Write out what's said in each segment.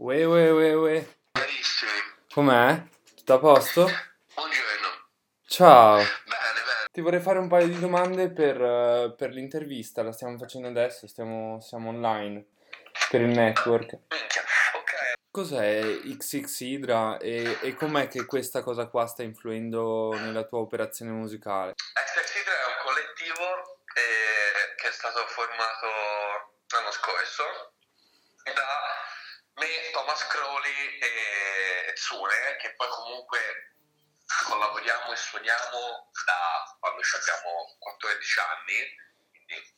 Ue, ue, ue, ue. Carissimi, Com'è? Tutto a posto? buongiorno. Ciao. Bene, bene. Ti vorrei fare un paio di domande per, eh, per l'intervista, la stiamo facendo adesso, stiamo, siamo online per il network. Cos'è XX Hydra e, e com'è che questa cosa qua sta influendo nella tua operazione musicale? Extra Hydra è un collettivo eh, che è stato formato l'anno scorso da me, Thomas Crowley e Tsune, che poi comunque collaboriamo e suoniamo da quando abbiamo 14 anni, quindi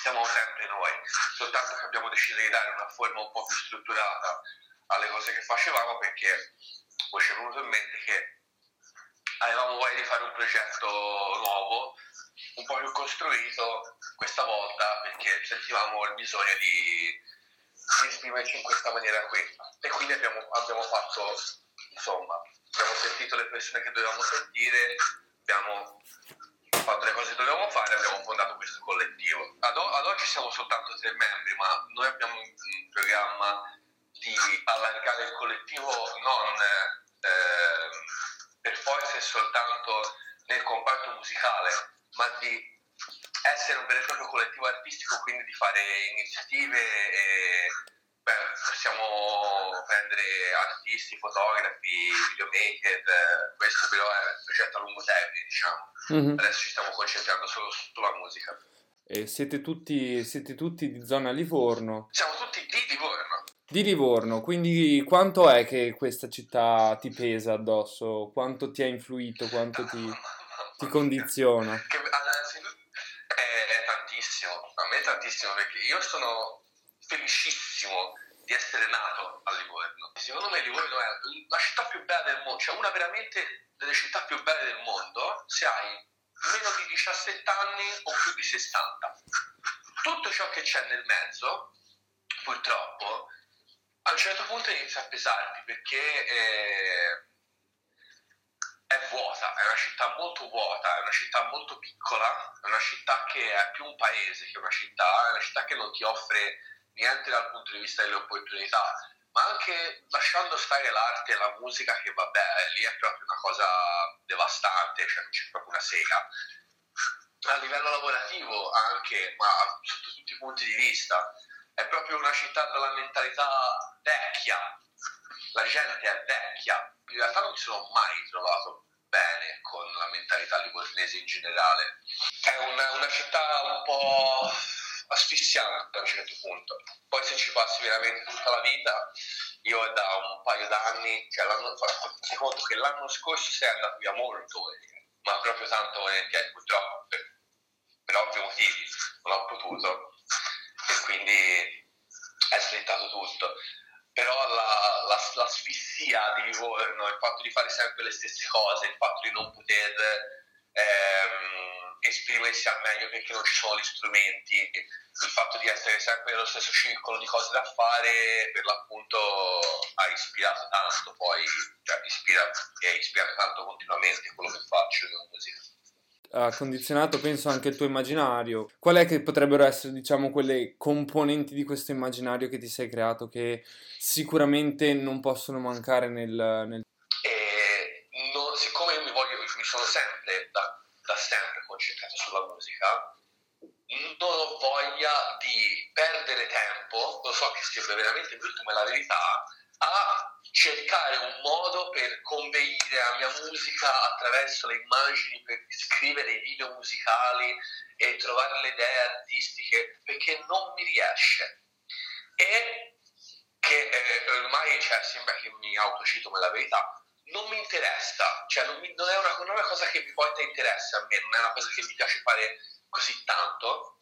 siamo sempre noi, soltanto che abbiamo deciso di dare una forma un po' più strutturata alle cose che facevamo perché poi ci è venuto in mente che avevamo voglia di fare un progetto nuovo, un po' più costruito questa volta perché sentivamo il bisogno di esprimerci in questa maniera qui. E quindi abbiamo, abbiamo fatto, insomma, abbiamo sentito le persone che dovevamo sentire, abbiamo fatto le cose che dovevamo fare, abbiamo fondato questo collettivo. Ad, ad oggi siamo soltanto tre membri, ma noi abbiamo in programma di allargare il collettivo non ehm, per forza e soltanto nel comparto musicale, ma di essere un vero e proprio collettivo artistico, quindi di fare iniziative e beh, possiamo prendere artisti, fotografi, videomaker, questo però è un progetto a lungo termine, diciamo. Mhm. Adesso ci stiamo concentrando solo sulla musica. E siete tutti, siete tutti di zona Livorno? Siamo tutti di Livorno. Di Livorno, quindi quanto è che questa città ti pesa addosso? Quanto ti ha influito? Quanto ti, ti condiziona? Che, cioè una veramente delle città più belle del mondo se hai meno di 17 anni o più di 60. Tutto ciò che c'è nel mezzo, purtroppo, a un certo punto inizia a pesarti perché eh, è vuota, è una città molto vuota, è una città molto piccola, è una città che è più un paese che una città, è una città che non ti offre niente dal punto di vista delle opportunità, ma anche lasciando stare l'arte e la musica che vabbè, lì è proprio una cosa devastante, cioè non c'è proprio una sega. A livello lavorativo anche, ma sotto tutti i punti di vista, è proprio una città dalla mentalità vecchia, la gente è vecchia. In realtà non mi sono mai trovato bene con la mentalità livornese in generale. È una, una città un po' asfissiante a un certo punto. Poi se ci passi veramente tutta la vita, io da un paio d'anni, cioè l'anno, fate conto che l'anno scorso sei andato via molto volentieri, ma proprio tanto volentieri, purtroppo per, per ovvi motivi non ho potuto e quindi è slittato tutto però la, la, l'asfissia di Livorno, il fatto di fare sempre le stesse cose, il fatto di non poter ehm, esprimersi al meglio perché non ci sono gli strumenti, il fatto di essere sempre nello stesso circolo di cose da fare, per l'appunto ha ispirato tanto, poi cioè, ispira, ha ispirato tanto continuamente quello che faccio musica. Ha condizionato, penso, anche il tuo immaginario. Qual è che potrebbero essere, diciamo, quelle componenti di questo immaginario che ti sei creato che sicuramente non possono mancare nel, nel E non- siccome io mi, voglio, mi sono sempre, da, da sempre concentrato sulla musica, non ho voglia di perdere tempo, lo so che sembra veramente brutto, ma è la verità, a cercare un modo per conveire la mia musica attraverso le immagini, per scrivere i video musicali e trovare le idee artistiche, perché non mi riesce. E che eh, ormai cioè, sembra che mi autocito, ma è la verità, non mi interessa, cioè non, mi- non è una, non è una cosa che mi porta interesse a me, non è una cosa che mi piace fare così tanto.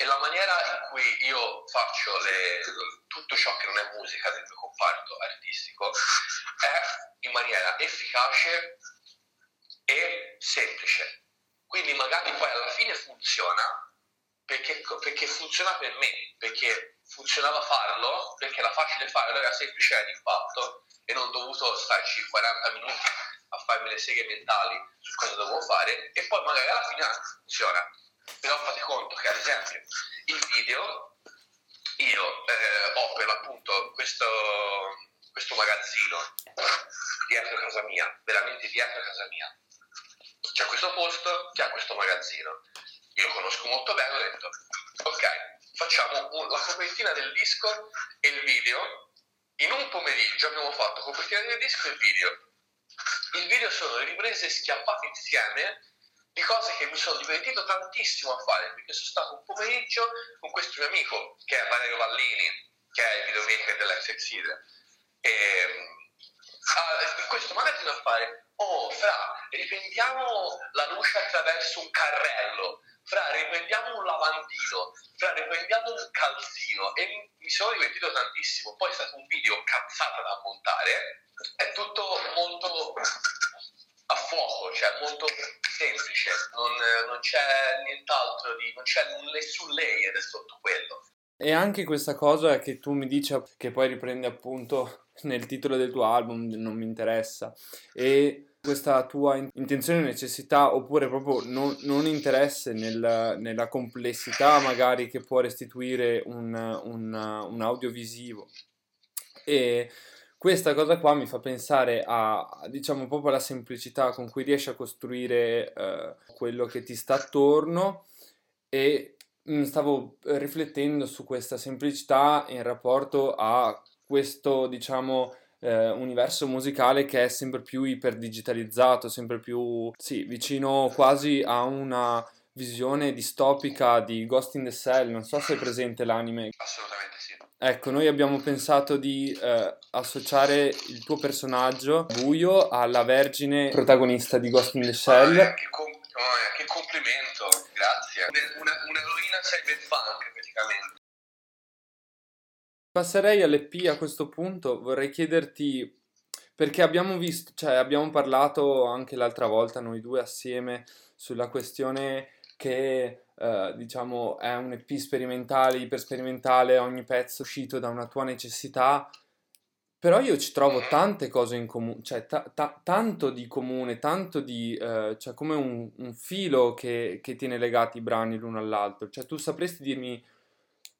E la maniera in cui io faccio le- tutto ciò che non è musica del mio comparto artistico è in maniera efficace e semplice. Quindi magari poi alla fine funziona perché, perché funziona per me, perché funzionava farlo, perché era facile farlo, era semplice era d'impatto e non ho dovuto starci 40 minuti a farmi le seghe mentali su cosa dovevo fare e poi magari alla fine funziona. Però fate conto che ad esempio il video io eh, ho per l'appunto questo questo, magazzino dietro casa mia, veramente dietro casa mia. C'è questo posto che ha questo magazzino. Io conosco molto bene, ho detto, ok, facciamo la copertina del disco e il video. In un pomeriggio abbiamo fatto copertina del disco e video. Il video sono riprese schiaffate insieme di cose che mi sono divertito tantissimo a fare, perché sono stato un pomeriggio con questo mio amico, che è Valerio Vallini, che è il videomaker dell'ex Exide. E in questo magazzino a fare, oh, fra, riprendiamo la luce attraverso un carrello, un lavandino, fra, riprendiamo un calzino e mi sono divertito tantissimo. Poi è stato un video cazzata da montare, è tutto molto a fuoco, cioè molto semplice, non, non c'è nient'altro, di, non c'è nessun layer sotto quello. E anche questa cosa che tu mi dici, che poi riprendi appunto nel titolo del tuo album, non mi interessa, e questa tua intenzione, necessità oppure proprio non, non interesse nel, nella complessità magari che può restituire un, un, un audiovisivo. E questa cosa qua mi fa pensare a, diciamo, proprio alla semplicità con cui riesci a costruire eh, quello che ti sta attorno e Mm, stavo riflettendo su questa semplicità in rapporto a questo, diciamo, eh, universo musicale che è sempre più iperdigitalizzato, sempre più, sì, vicino quasi a una visione distopica di Ghost in the Cell. Non so se è presente l'anime. Assolutamente sì. Ecco, noi abbiamo pensato di eh, associare il tuo personaggio buio alla vergine protagonista di Ghost in the Shell. Oh, che, com- oh, che complimento, grazie. Una, un'eroina cyberpunk praticamente. Passerei all'EP a questo punto, vorrei chiederti perché abbiamo visto, cioè abbiamo parlato anche l'altra volta noi due assieme sulla questione che eh, diciamo è un EP sperimentale, ipersperimentale, ogni pezzo uscito da una tua necessità, però io ci trovo tante cose in comune, cioè ta- ta- tanto di comune, tanto di, eh, cioè come un, un filo che, che, tiene legati i brani l'uno all'altro. Cioè tu sapresti dirmi,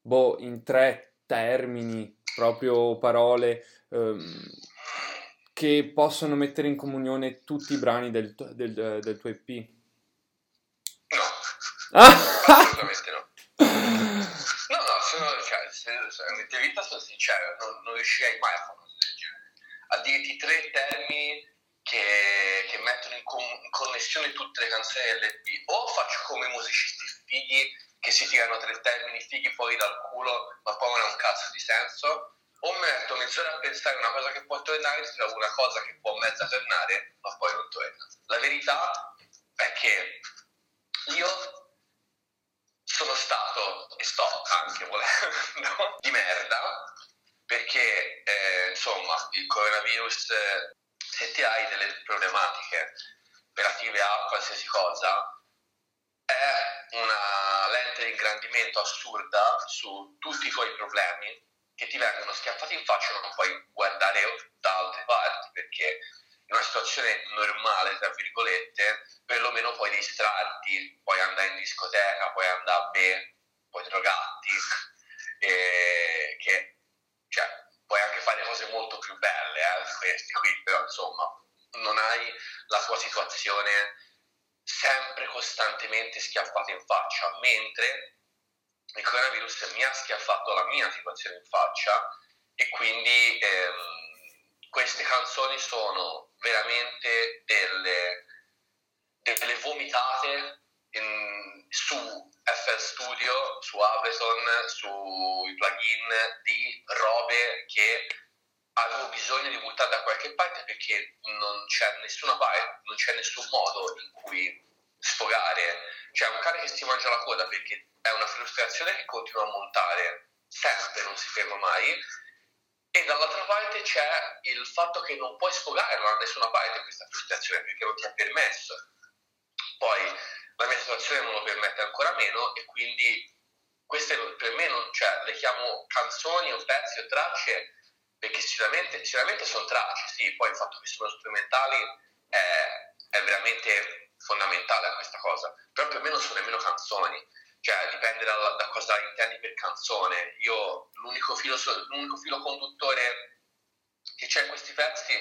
boh, in tre termini, proprio parole, ehm, che possono mettere in comunione tutti i brani del, del, del tuo EP? No, assolutamente no. No, no, sono, cioè, se, se, vita sono sincero, non, non riuscirei mai a fare a dirti tre termini che, che mettono in, com- in, connessione tutte le canzoni dell'EP. O faccio come musicisti fighi che si tirano tre termini fighi fuori dal culo, ma poi non ha un cazzo di senso. O metto mezz'ora a pensare una cosa che può tornare, trovo una cosa che può mezza tornare, ma poi non torna. La verità è che io sono stato e sto anche volendo di merda perché eh, insomma il coronavirus, eh, se ti hai delle problematiche relative a qualsiasi cosa, è una ingrandimento assurda su tutti i tuoi problemi che ti vengono schiaffati in faccia non puoi guardare da altre parti perché in una situazione normale, tra virgolette, perlomeno puoi distrarti, puoi andare in discoteca, puoi andare a bere, puoi drogarti, e che cioè, puoi anche fare cose molto più belle eh, di queste qui, però insomma non hai la tua situazione sempre costantemente schiaffata in faccia, mentre il coronavirus mi ha schiaffato la mia situazione in faccia e quindi ehm, queste canzoni sono veramente delle, delle vomitate in, su FL Ableton, sui plugin di robe che avevo bisogno di buttare da qualche parte perché non c'è nessuna parte, non c'è nessun modo in cui sfogare. C'è un cane che si mangia la coda perché è una frustrazione che continua a montare sempre, non si ferma mai. E dall'altra parte c'è il fatto che non puoi sfogarla da nessuna parte questa frustrazione perché non ti è permesso. Poi la mia situazione non lo permette ancora meno e quindi queste per me non, cioè, le chiamo canzoni o pezzi o tracce perché sicuramente, sicuramente sono tracce, sì, poi il fatto che sono strumentali è, è veramente fondamentale a questa cosa, però per me non sono nemmeno canzoni, cioè dipende da, da cosa intendi per canzone. Io l'unico filo, l'unico filo conduttore che c'è in questi pezzi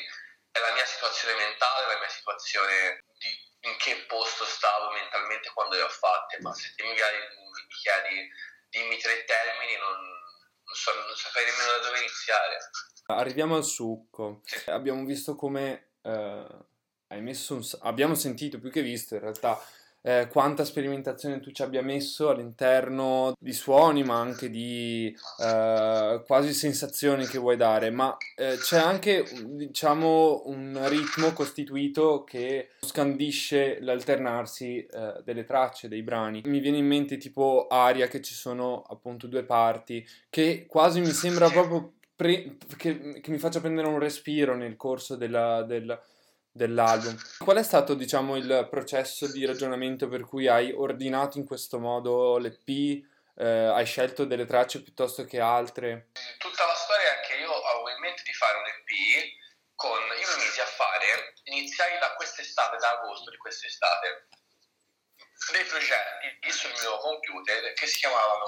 è la mia situazione mentale, la mia situazione di in che posto stavo mentalmente quando le ho fatte, ma se ti mi, chiedi dimmi tre termini non, non, so, non saprei nemmeno da dove iniziare. Arriviamo al succo. Sì. Abbiamo visto come eh, hai messo un... abbiamo sentito più che visto in realtà eh, quanta sperimentazione tu ci abbia messo all'interno di suoni, ma anche di eh, quasi sensazioni che vuoi dare, ma eh, c'è anche diciamo un ritmo costituito che scandisce l'alternarsi eh, delle tracce, dei brani. Mi viene in mente tipo Aria che ci sono appunto due parti, che quasi mi sembra proprio pre- che, che mi faccia prendere un respiro nel corso della, del dell'album. Qual è stato, diciamo, il processo di ragionamento per cui hai ordinato in questo modo l'EP? Eh, hai scelto delle tracce piuttosto che altre? Tutta la storia è che io avevo in mente di fare un EP con... Io mi misi a fare, iniziai da quest'estate, da agosto di quest'estate, dei progetti sul mio computer che si chiamavano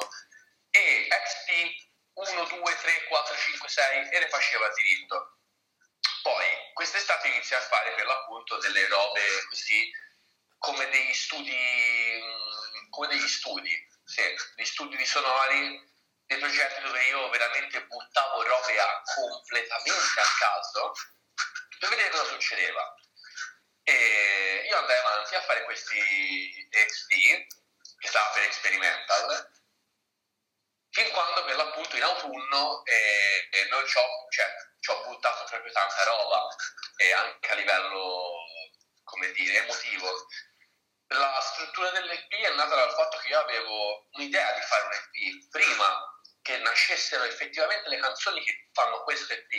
EXP 1, 2, 3, 4, 5, 6 e le faceva diritto poi quest'estate inizia a fare per l'appunto delle robe così come degli studi, mm, come degli studi, sì, degli studi di sonori, dei progetti dove io veramente buttavo robe a completamente a caso per vedere cosa succedeva. E io andai avanti a fare questi XP, che stava per experimental, fin quando per l'appunto in autunno eh, eh, non c'ho, cioè, ci ho buttato proprio tanta roba e anche a livello, come dire, emotivo. La struttura dell'EP è nata dal fatto che io avevo un'idea di fare un EP prima che nascessero effettivamente le canzoni che fanno questo EP.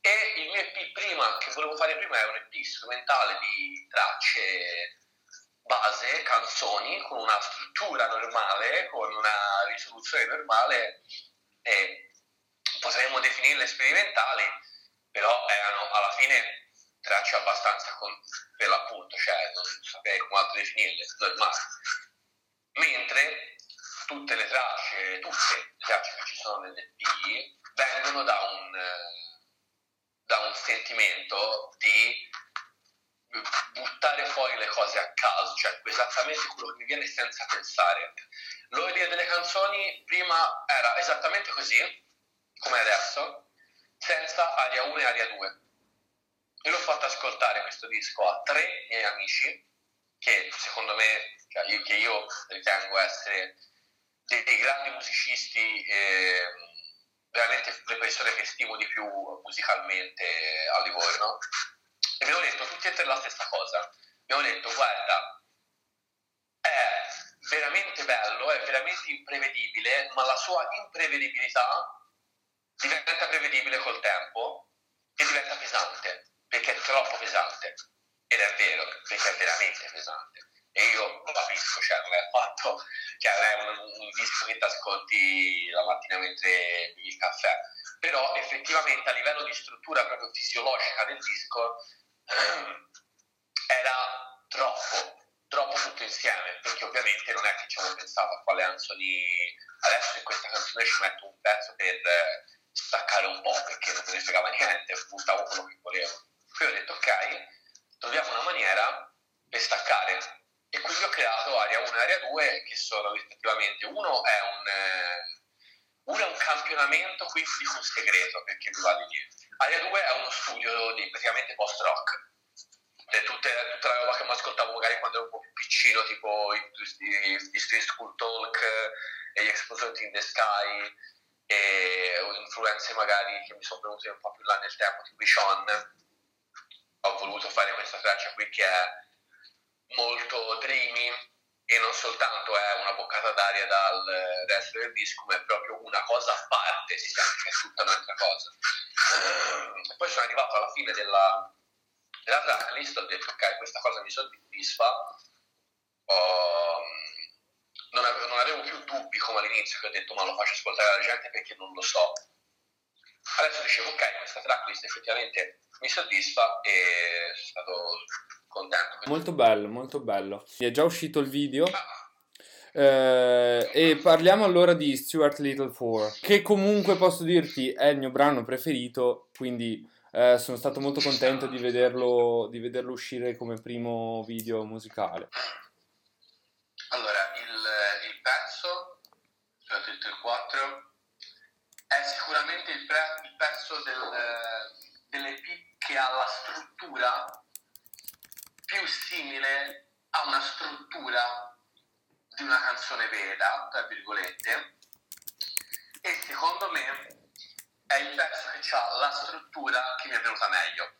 E il mio EP prima, che volevo fare prima, era un EP strumentale di tracce base, canzoni, con una struttura normale, con una risoluzione normale e potremmo definirle sperimentali, però erano alla fine tracce abbastanza con, per l'appunto, cioè non saprei come altro definirle, normali. Mentre tutte le tracce, tutte le tracce che ci sono nell'EP vengono da un, da un sentimento di buttare fuori le cose a caso, cioè esattamente quello che mi viene senza pensare. L'ordine delle canzoni prima era esattamente così, come adesso, senza aria 1 e aria 2. Io l'ho fatto ascoltare questo disco a tre miei amici, che secondo me, cioè io, che io ritengo essere dei, dei grandi musicisti, eh, veramente le persone che stimo di più musicalmente a Livorno, abbiamo detto tutti e tre la stessa cosa. Abbiamo detto, guarda, è veramente bello, è veramente imprevedibile, ma la sua imprevedibilità diventa prevedibile col tempo e diventa pesante, perché è troppo pesante. Ed è vero, perché è veramente pesante. E io lo capisco, cioè non è affatto che avrai un, un disco che ti ascolti la mattina mentre bevi il caffè. Però effettivamente a livello di struttura proprio fisiologica del disco era troppo, troppo tutto insieme, perché ovviamente non è che ci avevo pensato a quale canzoni adesso in questa canzone ci metto un pezzo per staccare un po' perché non me ne fregava niente, buttavo quello che volevo. Poi ho detto ok, troviamo una maniera per staccare. E quindi ho creato Area 1 e Area 2 che sono rispettivamente uno è un, eh, uno è un campionamento quindi di un segreto perché mi va di dire. Area 2 è uno studio di praticamente post rock. Cioè, tutte, tutta la roba che mi ascoltavo magari quando ero un po' più piccino, tipo i, i, i Street School Talk e gli Explosion in the Sky, e influenze magari che mi sono venute un po' più là nel tempo, tipo i Sean. Ho voluto fare questa traccia qui che è molto dreamy e non soltanto è una boccata d'aria dal resto del disco, ma è proprio una cosa a parte, si che è tutta un'altra cosa. Poi sono arrivato alla fine della, della tracklist, ho detto ok, questa cosa mi soddisfa, ho, non avevo, non avevo, più dubbi come all'inizio che ho detto ma lo faccio ascoltare alla gente perché non lo so. Adesso dicevo ok, questa tracklist effettivamente mi soddisfa e sono stato contento. Molto bello, molto bello. È già uscito il video. Ah. Eh, e parliamo allora di Stuart Little 4, che comunque posso dirti è il mio brano preferito, quindi eh, sono stato molto contento di vederlo, di vederlo uscire come primo video musicale. Allora, il, il pezzo, Stuart Little 4, è sicuramente il, pre, il pezzo del, dell'EP che ha la struttura più simile a una struttura di una canzone vera, tra virgolette, e secondo me è il pezzo che ha la struttura che mi è venuta meglio.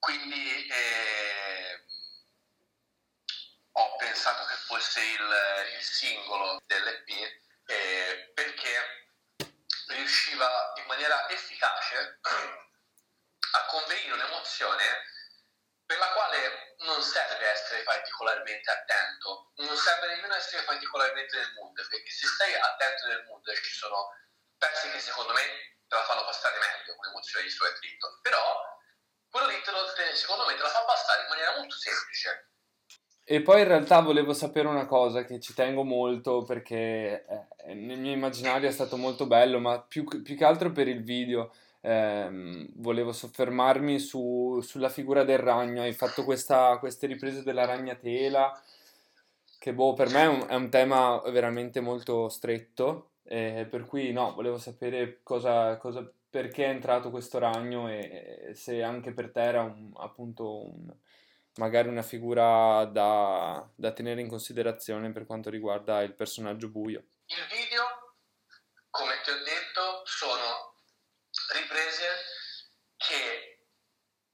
Quindi eh, ho pensato che fosse il, il singolo dell'EP eh, perché riusciva in maniera efficace a convenire un'emozione per la quale non serve essere particolarmente attento, non serve nemmeno essere particolarmente nel mood, perché se stai attento nel mood ci sono pezzi che secondo me te la fanno passare meglio, un'emozione di Stuart Little, però quello lì te lo, secondo me te la fa passare in maniera molto semplice. E poi in realtà volevo sapere una cosa che ci tengo molto perché eh, nel mio immaginario è stato molto bello, ma più, più che altro per il video ehm, volevo soffermarmi su, sulla figura del ragno. Hai fatto questa, queste riprese della ragnatela, che boh, per me è un, è un tema veramente molto stretto, eh, per cui no, volevo sapere cosa, cosa, perché è entrato questo ragno e, e se anche per te era un, appunto un, magari una figura da, da tenere in considerazione per quanto riguarda il personaggio buio. Il video, come ti ho detto, sono riprese che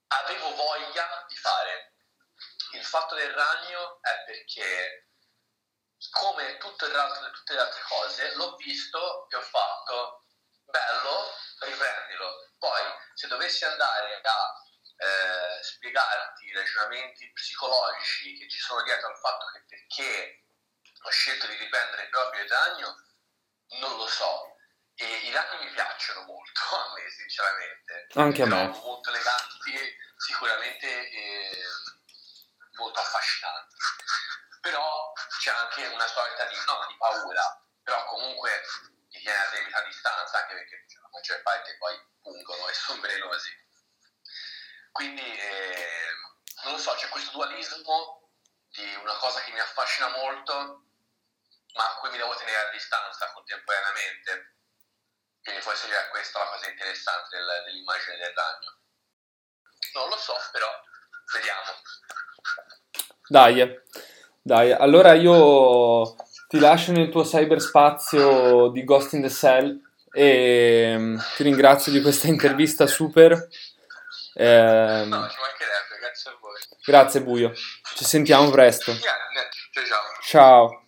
avevo voglia di fare. Il fatto del ragno è perché, come tutto il resto, tutte le altre cose, l'ho visto e ho fatto bello, riprendilo. Poi, se dovessi andare a eh, spiegarti i ragionamenti psicologici che ci sono dietro al fatto che perché ho scelto di riprendere proprio il ragno, non lo so e i ragni mi piacciono molto a me, sinceramente. Anche a me. Sono molto eleganti, sicuramente eh, molto affascinanti. Però c'è anche una sorta di, no, di paura, però comunque ti tiene a debita distanza, anche perché cioè, la maggior parte poi pungono e sono velenosi. Quindi, eh, non lo so, c'è questo dualismo di una cosa che mi affascina molto, ma a cui mi devo tenere a distanza contemporaneamente quindi forse è questa la cosa interessante del, dell'immagine del ragno. Non lo so, però vediamo. Dai, dai, allora io ti lascio nel tuo cyberspazio di Ghost in the Cell e mm, ti ringrazio di questa intervista super. Eh, no, ci mancherebbe, grazie a voi. Grazie Buio, ci sentiamo presto. Yeah, ciao. Ciao.